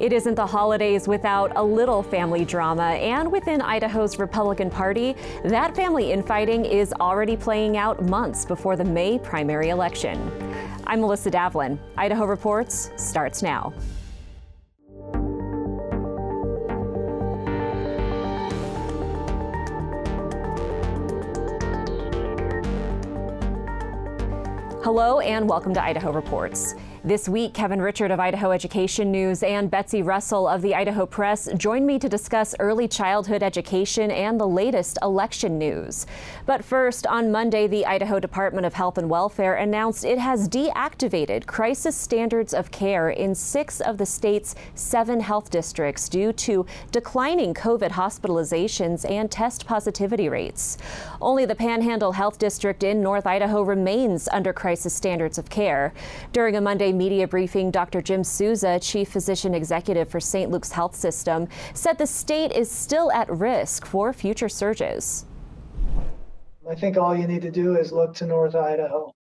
It isn't the holidays without a little family drama, and within Idaho's Republican Party, that family infighting is already playing out months before the May primary election. I'm Melissa Davlin. Idaho Reports starts now. Hello and welcome to Idaho Reports. This week, Kevin Richert of Idaho Education News and Betsy Russell of the Idaho Press joined me to discuss early childhood education and the latest election news. But first, on Monday, the Idaho Department of Health and Welfare announced it has deactivated crisis standards of care in six of the state's seven health districts due to declining COVID hospitalizations and test positivity rates. Only the Panhandle Health District in North Idaho remains under crisis standards of care. During a Monday media briefing, Dr. Jim Souza, Chief Physician Executive for St. Luke's Health System, said the state is still at risk for future surges. I think all you need to do is look to North Idaho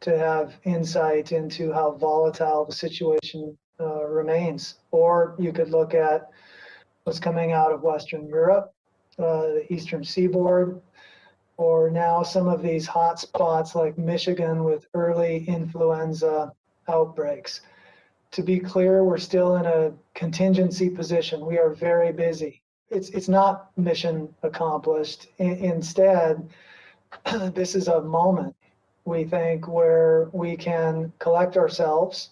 to have insight into how volatile the situation uh, remains. Or you could look at what's coming out of Western Europe, uh, the Eastern Seaboard, or now some of these hot spots like Michigan with early influenza outbreaks. To be clear, we're still in a contingency position. We are very busy. It's, it's not mission accomplished. I- instead, this is a moment, we think, where we can collect ourselves,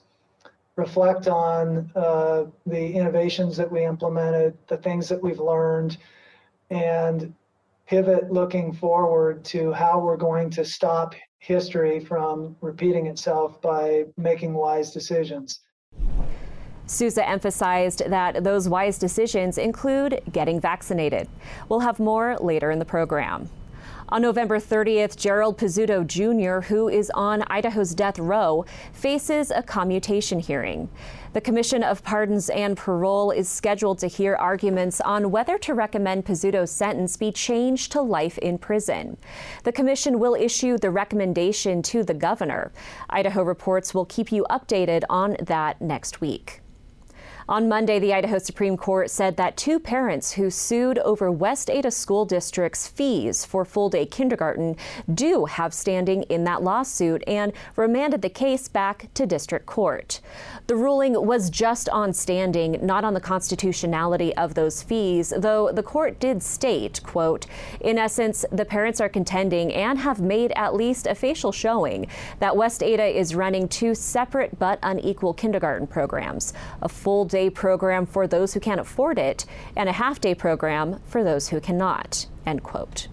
reflect on uh, the innovations that we implemented, the things that we've learned, and pivot looking forward to how we're going to stop history from repeating itself by making wise decisions. Souza emphasized that those wise decisions include getting vaccinated. We'll have more later in the program. On November 30th, Gerald Pizzuto Jr., who is on Idaho's death row, faces a commutation hearing. The Commission of Pardons and Parole is scheduled to hear arguments on whether to recommend Pizzuto's sentence be changed to life in prison. The commission will issue the recommendation to the governor. Idaho Reports will keep you updated on that next week. On Monday, the Idaho Supreme Court said that two parents who sued over West Ada School District's fees for full day kindergarten do have standing in that lawsuit and remanded the case back to district court. The ruling was just on standing, not on the constitutionality of those fees, though the court did state, quote, in essence, the parents are contending and have made at least a facial showing that West Ada is running two separate but unequal kindergarten programs, a full day program for those who can't afford it and a half day program for those who cannot, end quote.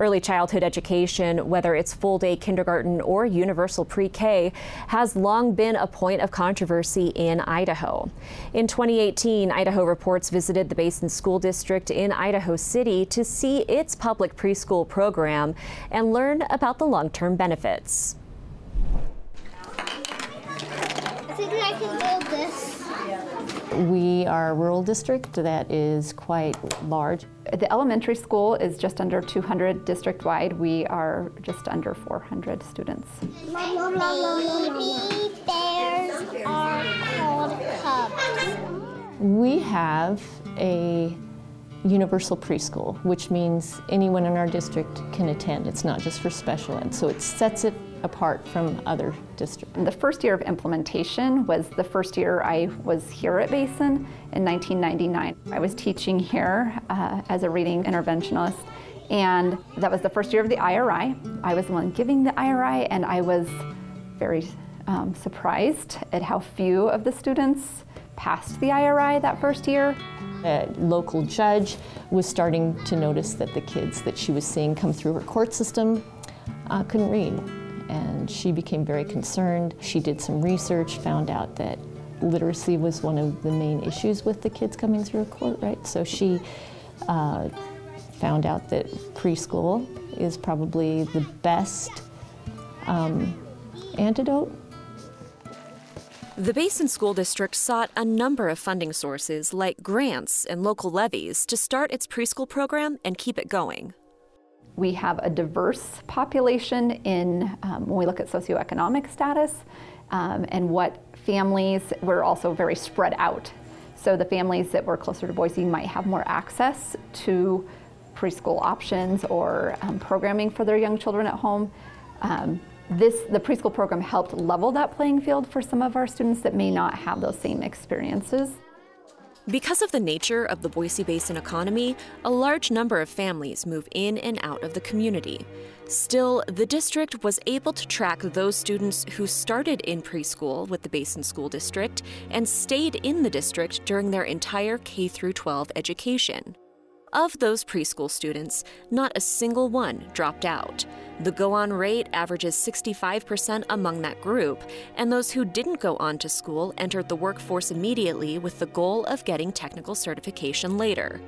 Early childhood education, whether it's full day kindergarten or universal pre K, has long been a point of controversy in Idaho. In 2018, Idaho Reports visited the Basin School District in Idaho City to see its public preschool program and learn about the long term benefits. I think I can build this. We are a rural district that is quite large. The elementary school is just under 200 district-wide. We are just under 400 students. Baby bears are called cubs. We have a universal preschool, which means anyone in our district can attend. It's not just for special ed. So it sets it apart from other districts. The first year of implementation was the first year I was here at Basin in 1999. I was teaching here uh, as a reading interventionist, and that was the first year of the IRI. I was the one giving the IRI, and I was very um, surprised at how few of the students passed the IRI that first year. A local judge was starting to notice that the kids that she was seeing come through her court system uh, couldn't read and she became very concerned. She did some research, found out that literacy was one of the main issues with the kids coming through court, right? So she uh, found out that preschool is probably the best um, antidote. The Basin School District sought a number of funding sources like grants and local levies to start its preschool program and keep it going. We have a diverse population in um, when we look at socioeconomic status um, and what families were also very spread out. So the families that were closer to Boise might have more access to preschool options or um, programming for their young children at home. Um, this, the preschool program helped level that playing field for some of our students that may not have those same experiences. Because of the nature of the Boise Basin economy, a large number of families move in and out of the community. Still, the district was able to track those students who started in preschool with the Basin School District and stayed in the district during their entire K 12 education. Of those preschool students, not a single one dropped out. The go on rate averages 65% among that group, and those who didn't go on to school entered the workforce immediately with the goal of getting technical certification later.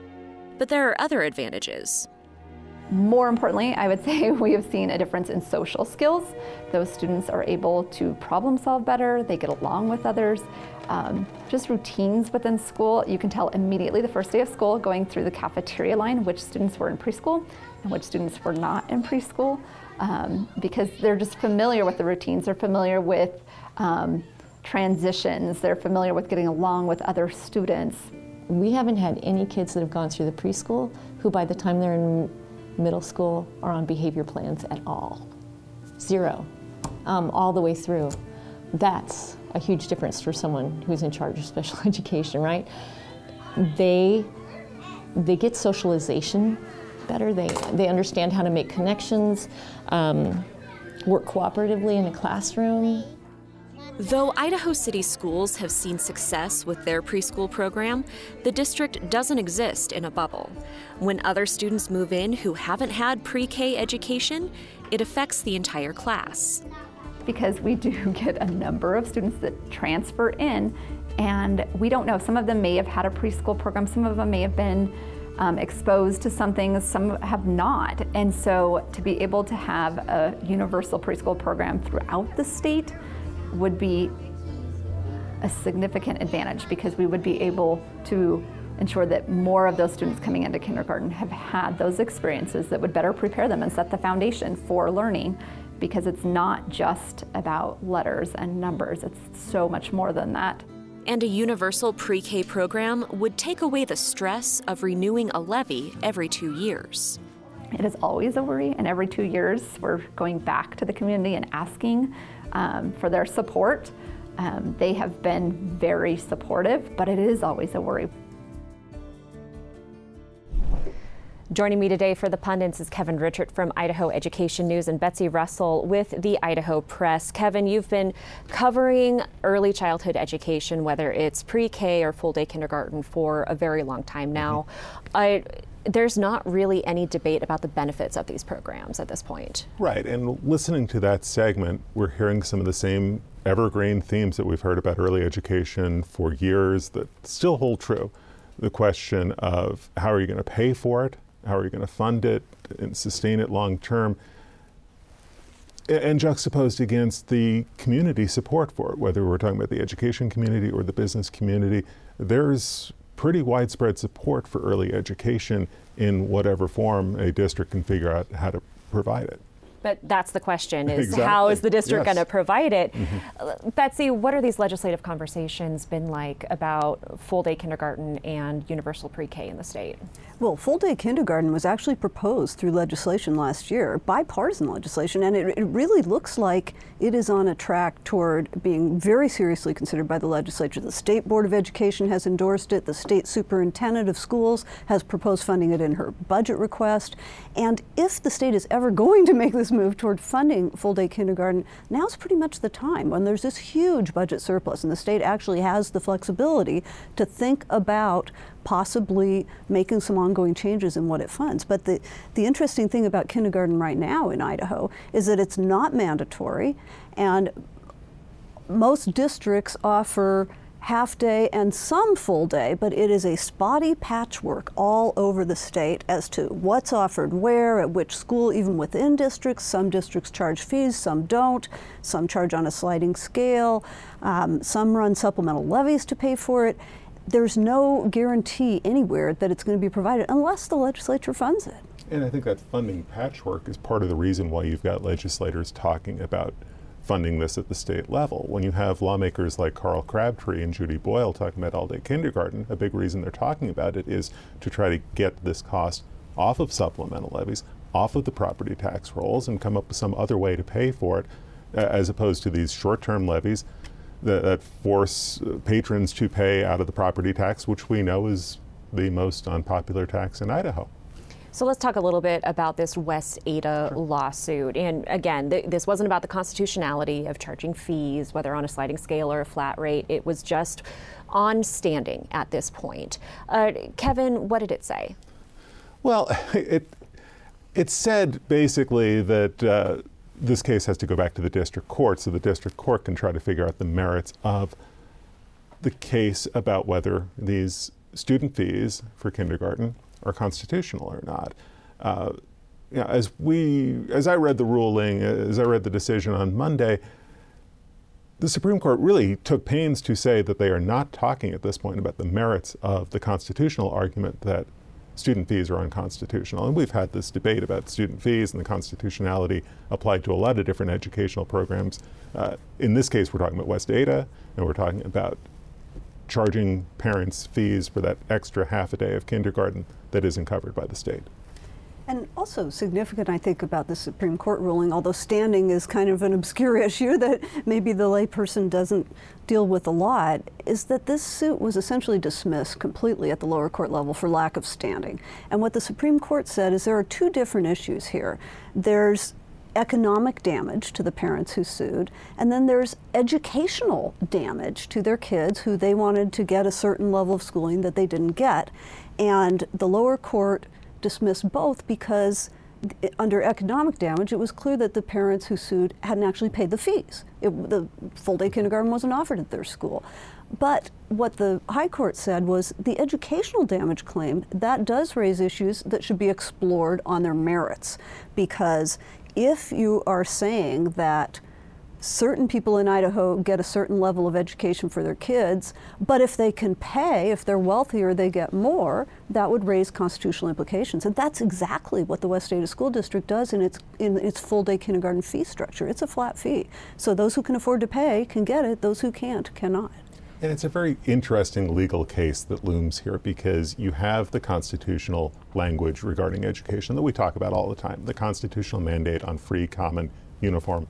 But there are other advantages. More importantly, I would say we have seen a difference in social skills. Those students are able to problem solve better, they get along with others. Um, just routines within school, you can tell immediately the first day of school going through the cafeteria line which students were in preschool and which students were not in preschool um, because they're just familiar with the routines, they're familiar with um, transitions, they're familiar with getting along with other students. We haven't had any kids that have gone through the preschool who by the time they're in middle school are on behavior plans at all. Zero, um, all the way through. That's a huge difference for someone who's in charge of special education, right? They, they get socialization better. They, they understand how to make connections, um, work cooperatively in a classroom. Though Idaho City schools have seen success with their preschool program, the district doesn't exist in a bubble. When other students move in who haven't had pre K education, it affects the entire class. Because we do get a number of students that transfer in, and we don't know. Some of them may have had a preschool program, some of them may have been um, exposed to something, some have not. And so to be able to have a universal preschool program throughout the state would be a significant advantage because we would be able to ensure that more of those students coming into kindergarten have had those experiences that would better prepare them and set the foundation for learning because it's not just about letters and numbers, it's so much more than that. And a universal pre K program would take away the stress of renewing a levy every two years. It is always a worry, and every two years we're going back to the community and asking um, for their support. Um, they have been very supportive, but it is always a worry. Joining me today for the pundits is Kevin Richert from Idaho Education News and Betsy Russell with the Idaho Press. Kevin, you've been covering early childhood education, whether it's pre K or full day kindergarten, for a very long time now. Mm-hmm. I, there's not really any debate about the benefits of these programs at this point. Right, and listening to that segment, we're hearing some of the same evergreen themes that we've heard about early education for years that still hold true. The question of how are you going to pay for it? How are you going to fund it and sustain it long term? And juxtaposed against the community support for it, whether we're talking about the education community or the business community, there's pretty widespread support for early education in whatever form a district can figure out how to provide it. But that's the question: is exactly. how is the district yes. going to provide it? Mm-hmm. Betsy, what are these legislative conversations been like about full day kindergarten and universal pre K in the state? Well, full day kindergarten was actually proposed through legislation last year, bipartisan legislation, and it, it, really looks like it is on a track toward being very seriously considered by the legislature. The State Board of Education has endorsed it, the State Superintendent of Schools has proposed funding it in her budget request. And if the state is ever going to make this move toward funding full day kindergarten, now's pretty much the time when there's this huge budget surplus and the state actually has the flexibility to think about possibly making some ongoing changes in what it funds. But the, the interesting thing about kindergarten right now in Idaho is that it's not mandatory, and most districts offer half day and some full day, but it is a spotty patchwork all over the state as to what's offered where, at which school, even within districts. Some districts charge fees, some don't. Some charge on a sliding scale. Um, some run supplemental levies to pay for it. There's no guarantee anywhere that it's going to be provided unless the legislature funds it. And I think that funding patchwork is part of the reason why you've got legislators talking about funding this at the state level. When you have lawmakers like Carl Crabtree and Judy Boyle talking about all day kindergarten, a big reason they're talking about it is to try to get this cost off of supplemental levies, off of the property tax rolls, and come up with some other way to pay for it, as opposed to these short term levies that, that force uh, patrons to pay out of the property tax, which we know is the most unpopular tax in Idaho. So let's talk a little bit about this West Ada sure. lawsuit. And again, th- this wasn't about the constitutionality of charging fees, whether on a sliding scale or a flat rate. It was just on standing at this point. Uh, Kevin, what did it say? Well, it it said basically that. Uh, this case has to go back to the district court so the district court can try to figure out the merits of the case about whether these student fees for kindergarten are constitutional or not. Uh, you know, as we, as I read the ruling, as I read the decision on Monday, the Supreme Court really took pains to say that they are not talking at this point about the merits of the constitutional argument that student fees are unconstitutional. And we've had this debate about student fees and the constitutionality applied to a lot of different educational programs. Uh, in this case, we're talking about West Ada, and we're talking about charging parents fees for that extra half a day of kindergarten that isn't covered by the state. And also significant, I think, about the Supreme Court ruling, although standing is kind of an obscure issue that maybe the layperson doesn't deal with a lot, is that this suit was essentially dismissed completely at the lower court level for lack of standing. And what the Supreme Court said is there are two different issues here. There's economic damage to the parents who sued, and then there's educational damage to their kids who they wanted to get a certain level of schooling that they didn't get. And the lower court dismissed both because under economic damage, it was clear that the parents who sued hadn't actually paid the fees. It, the full day kindergarten wasn't offered at their school. But what the High Court said was the educational damage claim that does raise issues that should be explored on their merits because if you are saying that certain people in Idaho get a certain level of education for their kids, but if they can pay, if they're wealthier, they get more, that would raise constitutional implications. And that's exactly what the West Ada School District does in its, in its full day kindergarten fee structure. It's a flat fee. So those who can afford to pay can get it, those who can't cannot. And it's a very interesting legal case that looms here because you have the constitutional language regarding education that we talk about all the time the constitutional mandate on free, common, uniform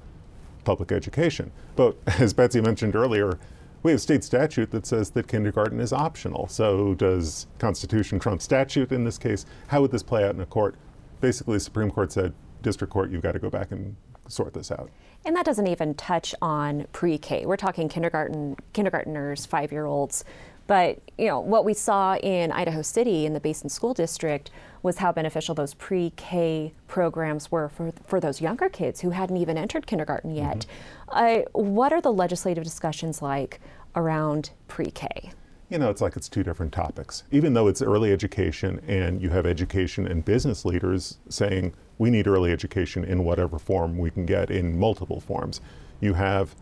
public education. But as Betsy mentioned earlier, we have state statute that says that kindergarten is optional. So does Constitution trump statute in this case? How would this play out in a court? Basically, the Supreme Court said, district court, you've got to go back and sort this out. And that doesn't even touch on pre-K. We're talking kindergarten, kindergarteners, five-year-olds. But you know what we saw in Idaho City in the Basin School District was how beneficial those pre-K programs were for, for those younger kids who hadn't even entered kindergarten yet. Mm-hmm. Uh, what are the legislative discussions like around pre-K? You know, it's like it's two different topics. Even though it's early education and you have education and business leaders saying we need early education in whatever form we can get in multiple forms. You have,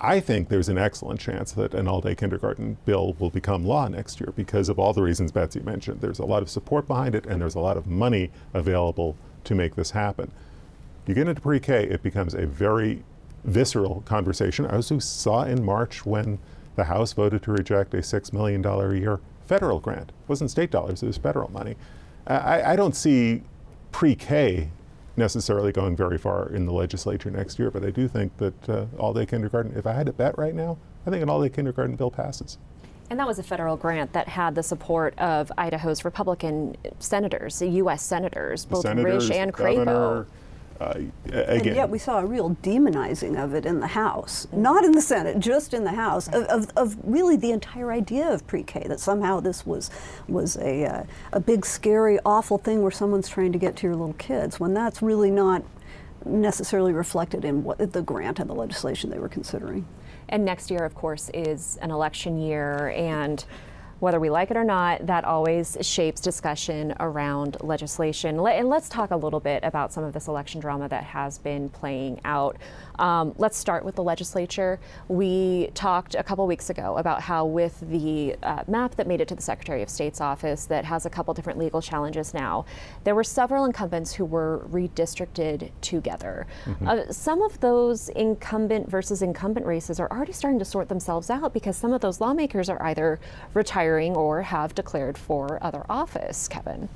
I think there's an excellent chance that an all day kindergarten bill will become law next year because of all the reasons Betsy mentioned. There's a lot of support behind it and there's a lot of money available to make this happen. You get into pre K, it becomes a very visceral conversation, as we saw in March when the House voted to reject a $6 million a year federal grant. It wasn't state dollars, it was federal money. I, I don't see pre K necessarily going very far in the legislature next year, but I do think that uh, all day kindergarten, if I had to bet right now, I think an all day kindergarten bill passes. And that was a federal grant that had the support of Idaho's Republican senators, U.S. senators, both senators, Risch and Crapo. Uh, again. And yet we saw a real demonizing of it in the House, not in the Senate, just in the House, of, of, of really the entire idea of pre-K, that somehow this was, was a, uh, a big, scary, awful thing where someone's trying to get to your little kids, when that's really not necessarily reflected in what the grant and the legislation they were considering. And next year, of course, is an election year, and whether we like it or not, that always shapes discussion around legislation. And let's talk a little bit about some of this election drama that has been playing out. Um, let's start with the legislature. We talked a couple weeks ago about how, with the uh, map that made it to the Secretary of State's office that has a couple different legal challenges now, there were several incumbents who were redistricted together. Mm-hmm. Uh, some of those incumbent versus incumbent races are already starting to sort themselves out because some of those lawmakers are either retiring or have declared for other office. Kevin.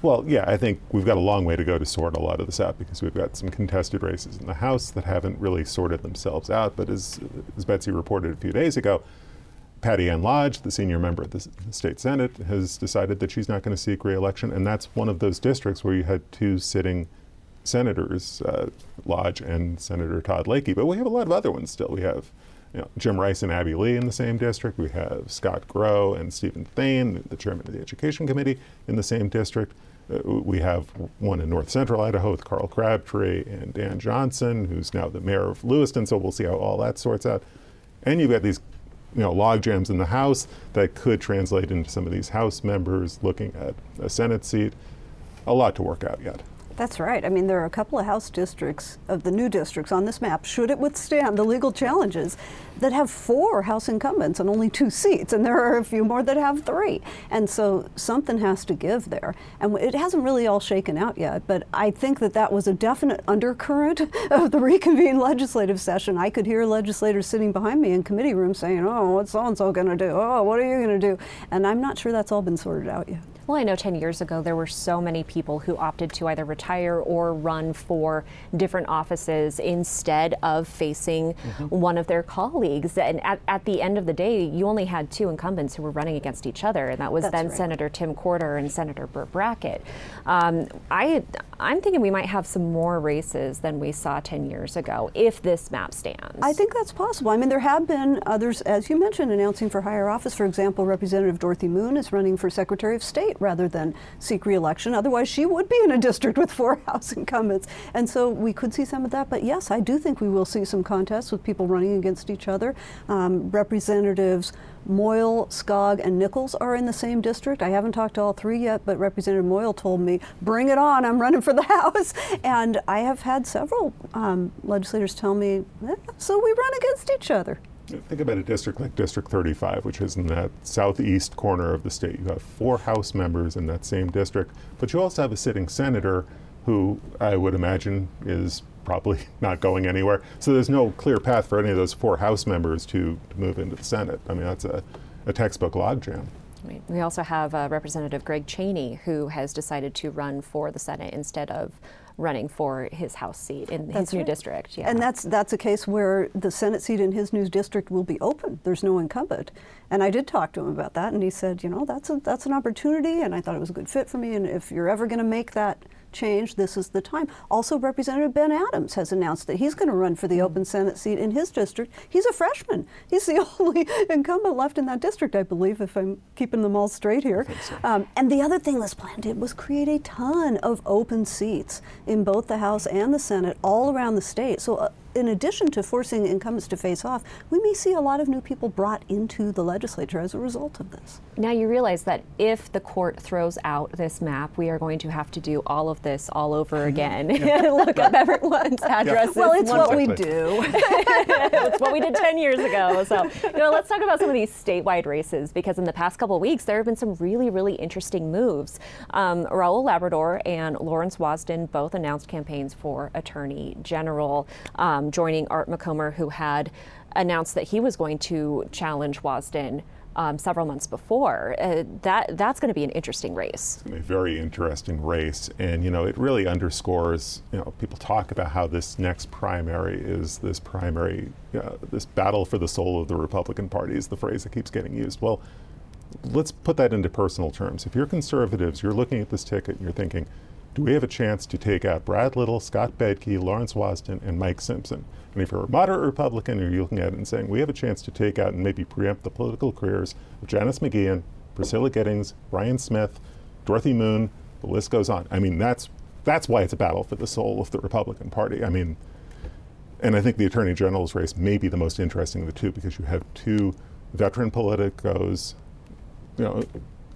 Well, yeah, I think we've got a long way to go to sort a lot of this out because we've got some contested races in the House that haven't really sorted themselves out. But as, as Betsy reported a few days ago, Patty Ann Lodge, the senior member of the state senate, has decided that she's not going to seek reelection, and that's one of those districts where you had two sitting senators, uh, Lodge and Senator Todd Lakey. But we have a lot of other ones still. We have you know, Jim Rice and Abby Lee in the same district. We have Scott Grow and Steven Thayn, the chairman of the Education Committee, in the same district. Uh, we have one in north central Idaho with Carl Crabtree and Dan Johnson, who's now the mayor of Lewiston. So we'll see how all that sorts out. And you've got these, you know, log jams in the House that could translate into some of these House members looking at a Senate seat. A lot to work out yet. That's right. I mean, there are a couple of House districts of the new districts on this map, should it withstand the legal challenges, that have four House incumbents and only two seats, and there are a few more that have three. And so something has to give there. And it hasn't really all shaken out yet, but I think that that was a definite undercurrent of the reconvened legislative session. I could hear legislators sitting behind me in committee rooms saying, oh, what's so and so going to do? Oh, what are you going to do? And I'm not sure that's all been sorted out yet. Well, I know 10 years ago there were so many people who opted to either retire or run for different offices instead of facing mm-hmm. one of their colleagues. And at, at, the end of the day, you only had two incumbents who were running against each other, and that was That's then right. Senator Tim Corder and Senator Burt Brackett. Um, I, I'm thinking we might have some more races than we saw 10 years ago if this map stands. I think that's possible. I mean, there have been others, as you mentioned, announcing for higher office. For example, Representative Dorothy Moon is running for Secretary of State rather than seek reelection. Otherwise, she would be in a district with four House incumbents. And so we could see some of that. But yes, I do think we will see some contests with people running against each other. Um, representatives Moyle, Skaug, and Nichols are in the same district. I haven't talked to all three yet, but Representative Moyle told me, bring it on, I'm running for the House. And I have had several um, legislators tell me, eh, so we run against each other. Think about a district like District 35, which is in that southeast corner of the state. You have four House members in that same district, but you also have a sitting senator who I would imagine is probably not going anywhere. So there's no clear path for any of those four House members to, to move into the Senate. I mean, that's a, a textbook logjam. We also have uh, Representative Greg Chaney, who has decided to run for the Senate instead of running for his House seat in that's his right. new district. Yeah. And that's that's a case where the Senate seat in his new district will be open. There's no incumbent. And I did talk to him about that, and he said, you know, that's a that's an opportunity, and I thought it was a good fit for me. And if you're ever going to make that change, this is the time. Also, Representative Ben Adams has announced that he's going to run for the open Senate seat in his district. He's a freshman. He's the only incumbent left in that district, I believe, if I'm keeping them all straight here. So. Um, and the other thing this plan did was create a ton of open seats in both the House and the Senate all around the state. So uh, in addition to forcing incumbents to face off, we may see a lot of new people brought into the legislature as a result of this. Now you realize that if the court throws out this map, we are going to have to do all of this all over again. Look up everyone's addresses. Well, it's what we do. it's what we did 10 years ago. So, you know, let's talk about some of these statewide races because in the past couple of weeks, there have been some really, really interesting moves. Um, Raul Labrador and Lawrence Wasden both announced campaigns for Attorney General, um, joining Art Macomber, who had announced that he was going to challenge Wasden. Um, several months before, uh, that that's going to be an interesting race. a very interesting race. And, you know, it really underscores, you know, people talk about how this next primary is this primary, uh, this battle for the soul of the Republican Party is the phrase that keeps getting used. Well, let's put that into personal terms. If you're conservatives, you're looking at this ticket and you're thinking, do we have a chance to take out Brad Little, Scott Bedke, Lawrence Wasden, and Mike Simpson? And if you're a moderate Republican, you're looking at it and saying, we have a chance to take out and maybe preempt the political careers of Janice McGeachin, Priscilla Giddings, Brian Smith, Dorothy Moon, the list goes on. I mean, that's that's why it's a battle for the soul of the Republican Party. I mean, and I think the Attorney General's race may be the most interesting of the two because you have two veteran politicos, you know,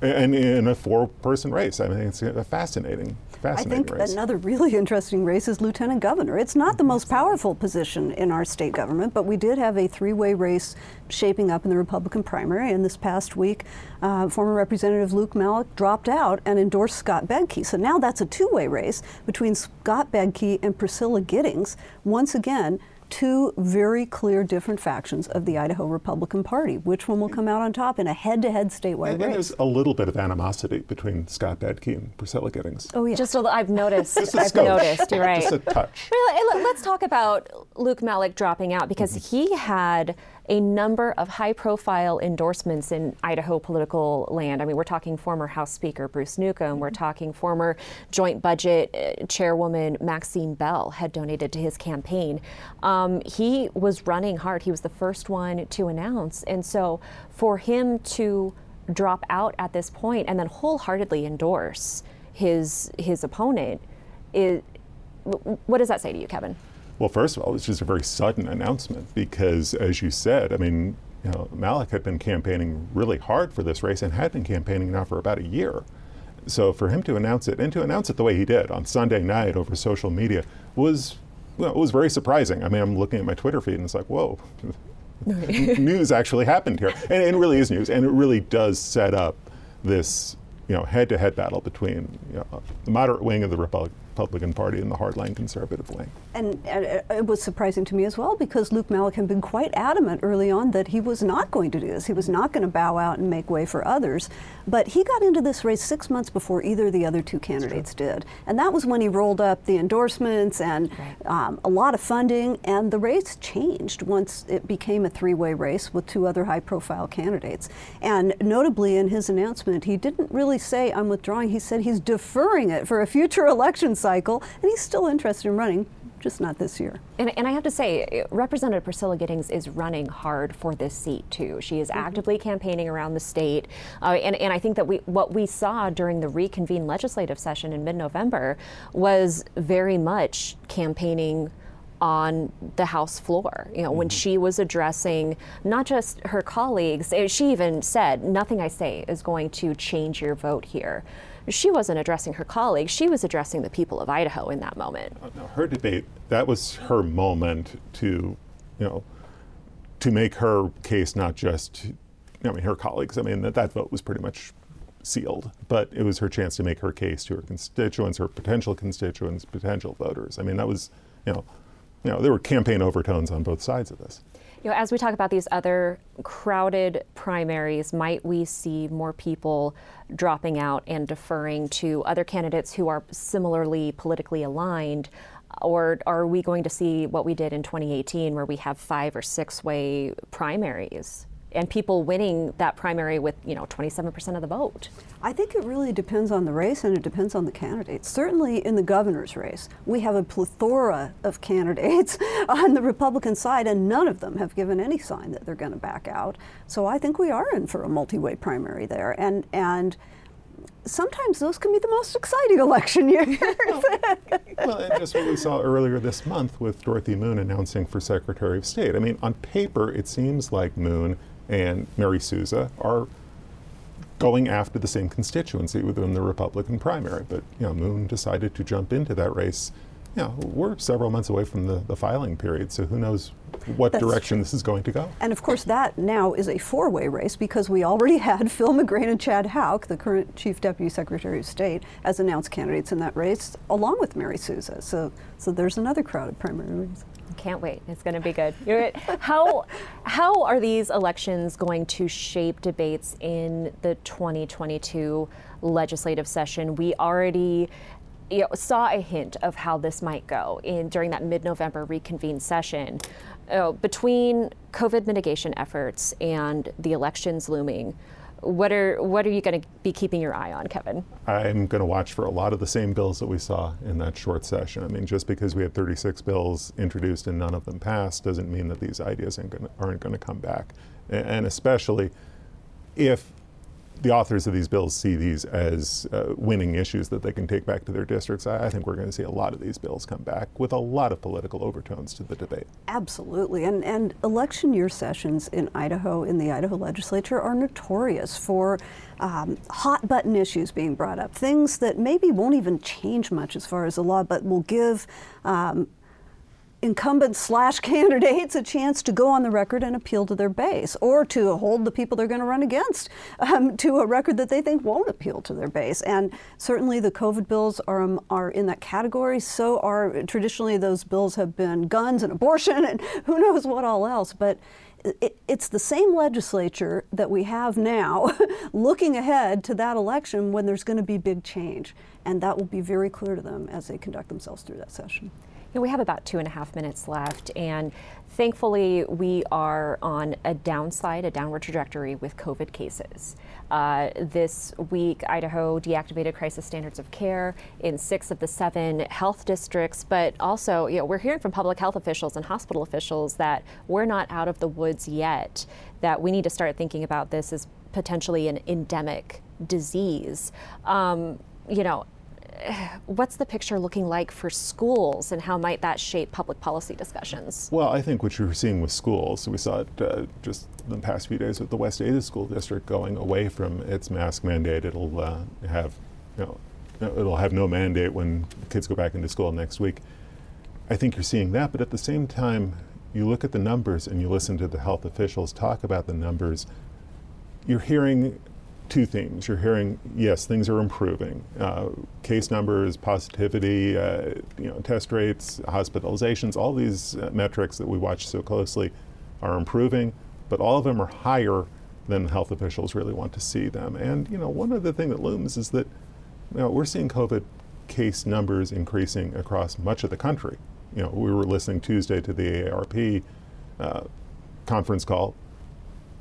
and in a four-person race. I mean, it's a fascinating, fascinating I think race. another really interesting race is lieutenant governor. It's not the most powerful position in our state government, but we did have a three-way race shaping up in the Republican primary. And this past week, uh, former Representative Luke Malek dropped out and endorsed Scott Bedke. So now that's a two-way race between Scott Bedke and Priscilla Giddings. Once again, two very clear different factions of the Idaho Republican Party. Which one will come out on top in a head-to-head statewide and, and race? there's a little bit of animosity between Scott Bedke and Priscilla Giddings. Oh yeah. Just a, I've noticed. Just a I've skosh. noticed. You're right. Just a touch. Really, let's talk about Luke Malek dropping out because he had a number of high profile endorsements in Idaho political land. I mean, we're talking former House Speaker Bruce Newcomb, we're talking former Joint Budget uh, Chairwoman Maxine Bell had donated to his campaign. Um, he was running hard, he was the first one to announce. And so for him to drop out at this point and then wholeheartedly endorse his, his opponent, is, what does that say to you, Kevin? Well, first of all, it's just a very sudden announcement because, as you said, I mean, you know, Malek had been campaigning really hard for this race and had been campaigning now for about a year. So for him to announce it and to announce it the way he did on Sunday night over social media was, well, it was very surprising. I mean, I'm looking at my Twitter feed and it's like, whoa, news actually happened here, and it really is news, and it really does set up this, you know, head-to-head battle between you know, the moderate wing of the Republican Party and the hardline conservative wing. And, and it- was surprising to me as well because Luke Malek had been quite adamant early on that he was not going to do this. He was not going to bow out and make way for others. But he got into this race six months before either of the other two candidates did. And that was when he rolled up the endorsements and um, a lot of funding. And the race changed once it became a three way race with two other high profile candidates. And notably, in his announcement, he didn't really say, I'm withdrawing. He said he's deferring it for a future election cycle. And he's still interested in running, just not this year. And, and I have to say, Representative Priscilla Giddings is running hard for this seat too. She is actively campaigning around the state, uh, and, and I think that we what we saw during the reconvened legislative session in mid-November was very much campaigning on the House floor. You know, when she was addressing not just her colleagues, eh, she even said, "Nothing I say is going to change your vote here." She wasn't addressing her colleagues; she was addressing the people of Idaho in that moment. Her debate, that was her moment to, you know, to make her case not just, I mean, her colleagues. I mean, that, that vote was pretty much sealed, but it was her chance to make her case to her constituents, her potential constituents, potential voters. I mean, that was, you know, you know, there were campaign overtones on both sides of this. You know, as we talk about these other crowded primaries, might we see more people dropping out and deferring to other candidates who are similarly politically aligned? Or are we going to see what we did in 2018, where we have five or six way primaries and people winning that primary with, you know, 27% of the vote? I think it really depends on the race and it depends on the candidates. Certainly in the governor's race, we have a plethora of candidates on the Republican side, and none of them have given any sign that they're going to back out. So I think we are in for a multi-way primary there, and and sometimes those can be the most exciting election years. well, and just what we saw earlier this month with Dorothy Moon announcing for Secretary of State. I mean, on paper, it seems like Moon and Mary Souza are going after the same constituency within the Republican primary. But you know, Moon decided to jump into that race. You know, we're several months away from the, the filing period, so who knows what That's direction true. this is going to go. And of course, that now is a four way race because we already had Phil McGrane and Chad Houck, the current Chief Deputy Secretary of State, as announced candidates in that race, along with Mary Souza. So, so there's another crowded primary race. Can't wait. It's going to be good. How how are these elections going to shape debates in the 2022 legislative session? We already you know, saw a hint of how this might go in during that mid-November reconvened session. Uh, between COVID mitigation efforts and the elections looming, what are what are you going to be keeping your eye on, Kevin? I'm going to watch for a lot of the same bills that we saw in that short session. I mean, just because we had 36 bills introduced and none of them passed doesn't mean that these ideas aren't going to, aren't going to come back. And especially if the authors of these bills see these as uh, winning issues that they can take back to their districts. I, I think we're going to see a lot of these bills come back with a lot of political overtones to the debate. Absolutely. And, and election year sessions in Idaho, in the Idaho legislature, are notorious for um, hot button issues being brought up, things that maybe won't even change much as far as the law, but will give um, incumbents slash candidates a chance to go on the record and appeal to their base or to hold the people they're going to run against um, to a record that they think won't appeal to their base. And certainly the COVID bills are, um, are in that category. So are traditionally those bills have been guns and abortion and who knows what all else. But it, it's the same legislature that we have now looking ahead to that election when there's going to be big change. And that will be very clear to them as they conduct themselves through that session know, we have about two and a half minutes left, and thankfully, we are on a downside, a downward trajectory with COVID cases. Uh, this week, Idaho deactivated crisis standards of care in six of the seven health districts. But also, you know, we're hearing from public health officials and hospital officials that we're not out of the woods yet. That we need to start thinking about this as potentially an endemic disease. Um, you know, what's the picture looking like for schools and how might that shape public policy discussions? Well, I think what you're seeing with schools, we saw it uh, just the past few days with the West Ada School District going away from its mask mandate. It'll uh, have, you know, it'll have no mandate when kids go back into school next week. I think you're seeing that, but at the same time, you look at the numbers and you listen to the health officials talk about the numbers. You're hearing two themes. You're hearing, yes, things are improving. Uh, case numbers, positivity, uh, you know, test rates, hospitalizations, all these uh, metrics that we watch so closely are improving, but all of them are higher than health officials really want to see them. And you know, one other thing that looms is that you know, we're seeing COVID case numbers increasing across much of the country. You know, we were listening Tuesday to the AARP uh, conference call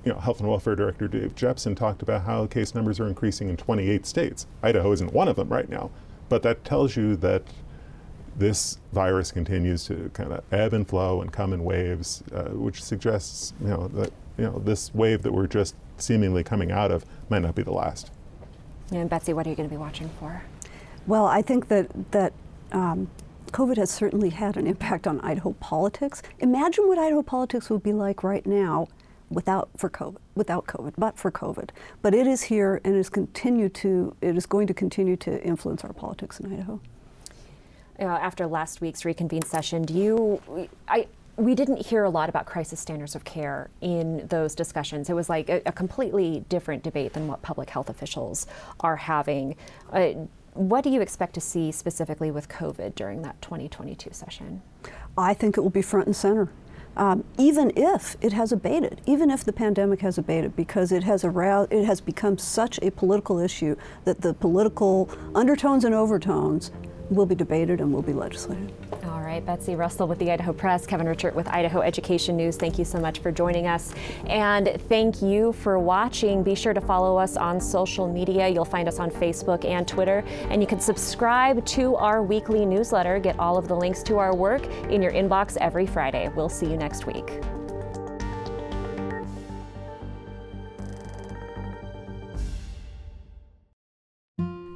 you know, Health and Welfare Director Dave Jeppesen talked about how case numbers are increasing in 28 states. Idaho isn't one of them right now, but that tells you that this virus continues to kind of ebb and flow and come in waves, uh, which suggests, you know, that you know this wave that we're just seemingly coming out of might not be the last. And Betsy, what are you going to be watching for? Well, I think that that. Um, COVID has certainly had an impact on Idaho politics. Imagine what Idaho politics would be like right now without for COVID, without COVID, but for COVID. But it is here and is continue to it is going to continue to influence our politics in Idaho. Uh, after last week's reconvened session, do you I we didn't hear a lot about crisis standards of care in those discussions. It was like a, a completely different debate than what public health officials are having. Uh, what do you expect to see specifically with COVID during that 2022 session? I think it will be front and center um, even if it has abated, even if the pandemic has abated, because it has aroused, it has become such a political issue that the political undertones and overtones will be debated and will be legislated. All right, Betsy Russell with the Idaho Press, Kevin Richert with Idaho Education News. Thank you so much for joining us. And thank you for watching. Be sure to follow us on social media. You'll find us on Facebook and Twitter. And you can subscribe to our weekly newsletter. Get all of the links to our work in your inbox every Friday. We'll see you next week.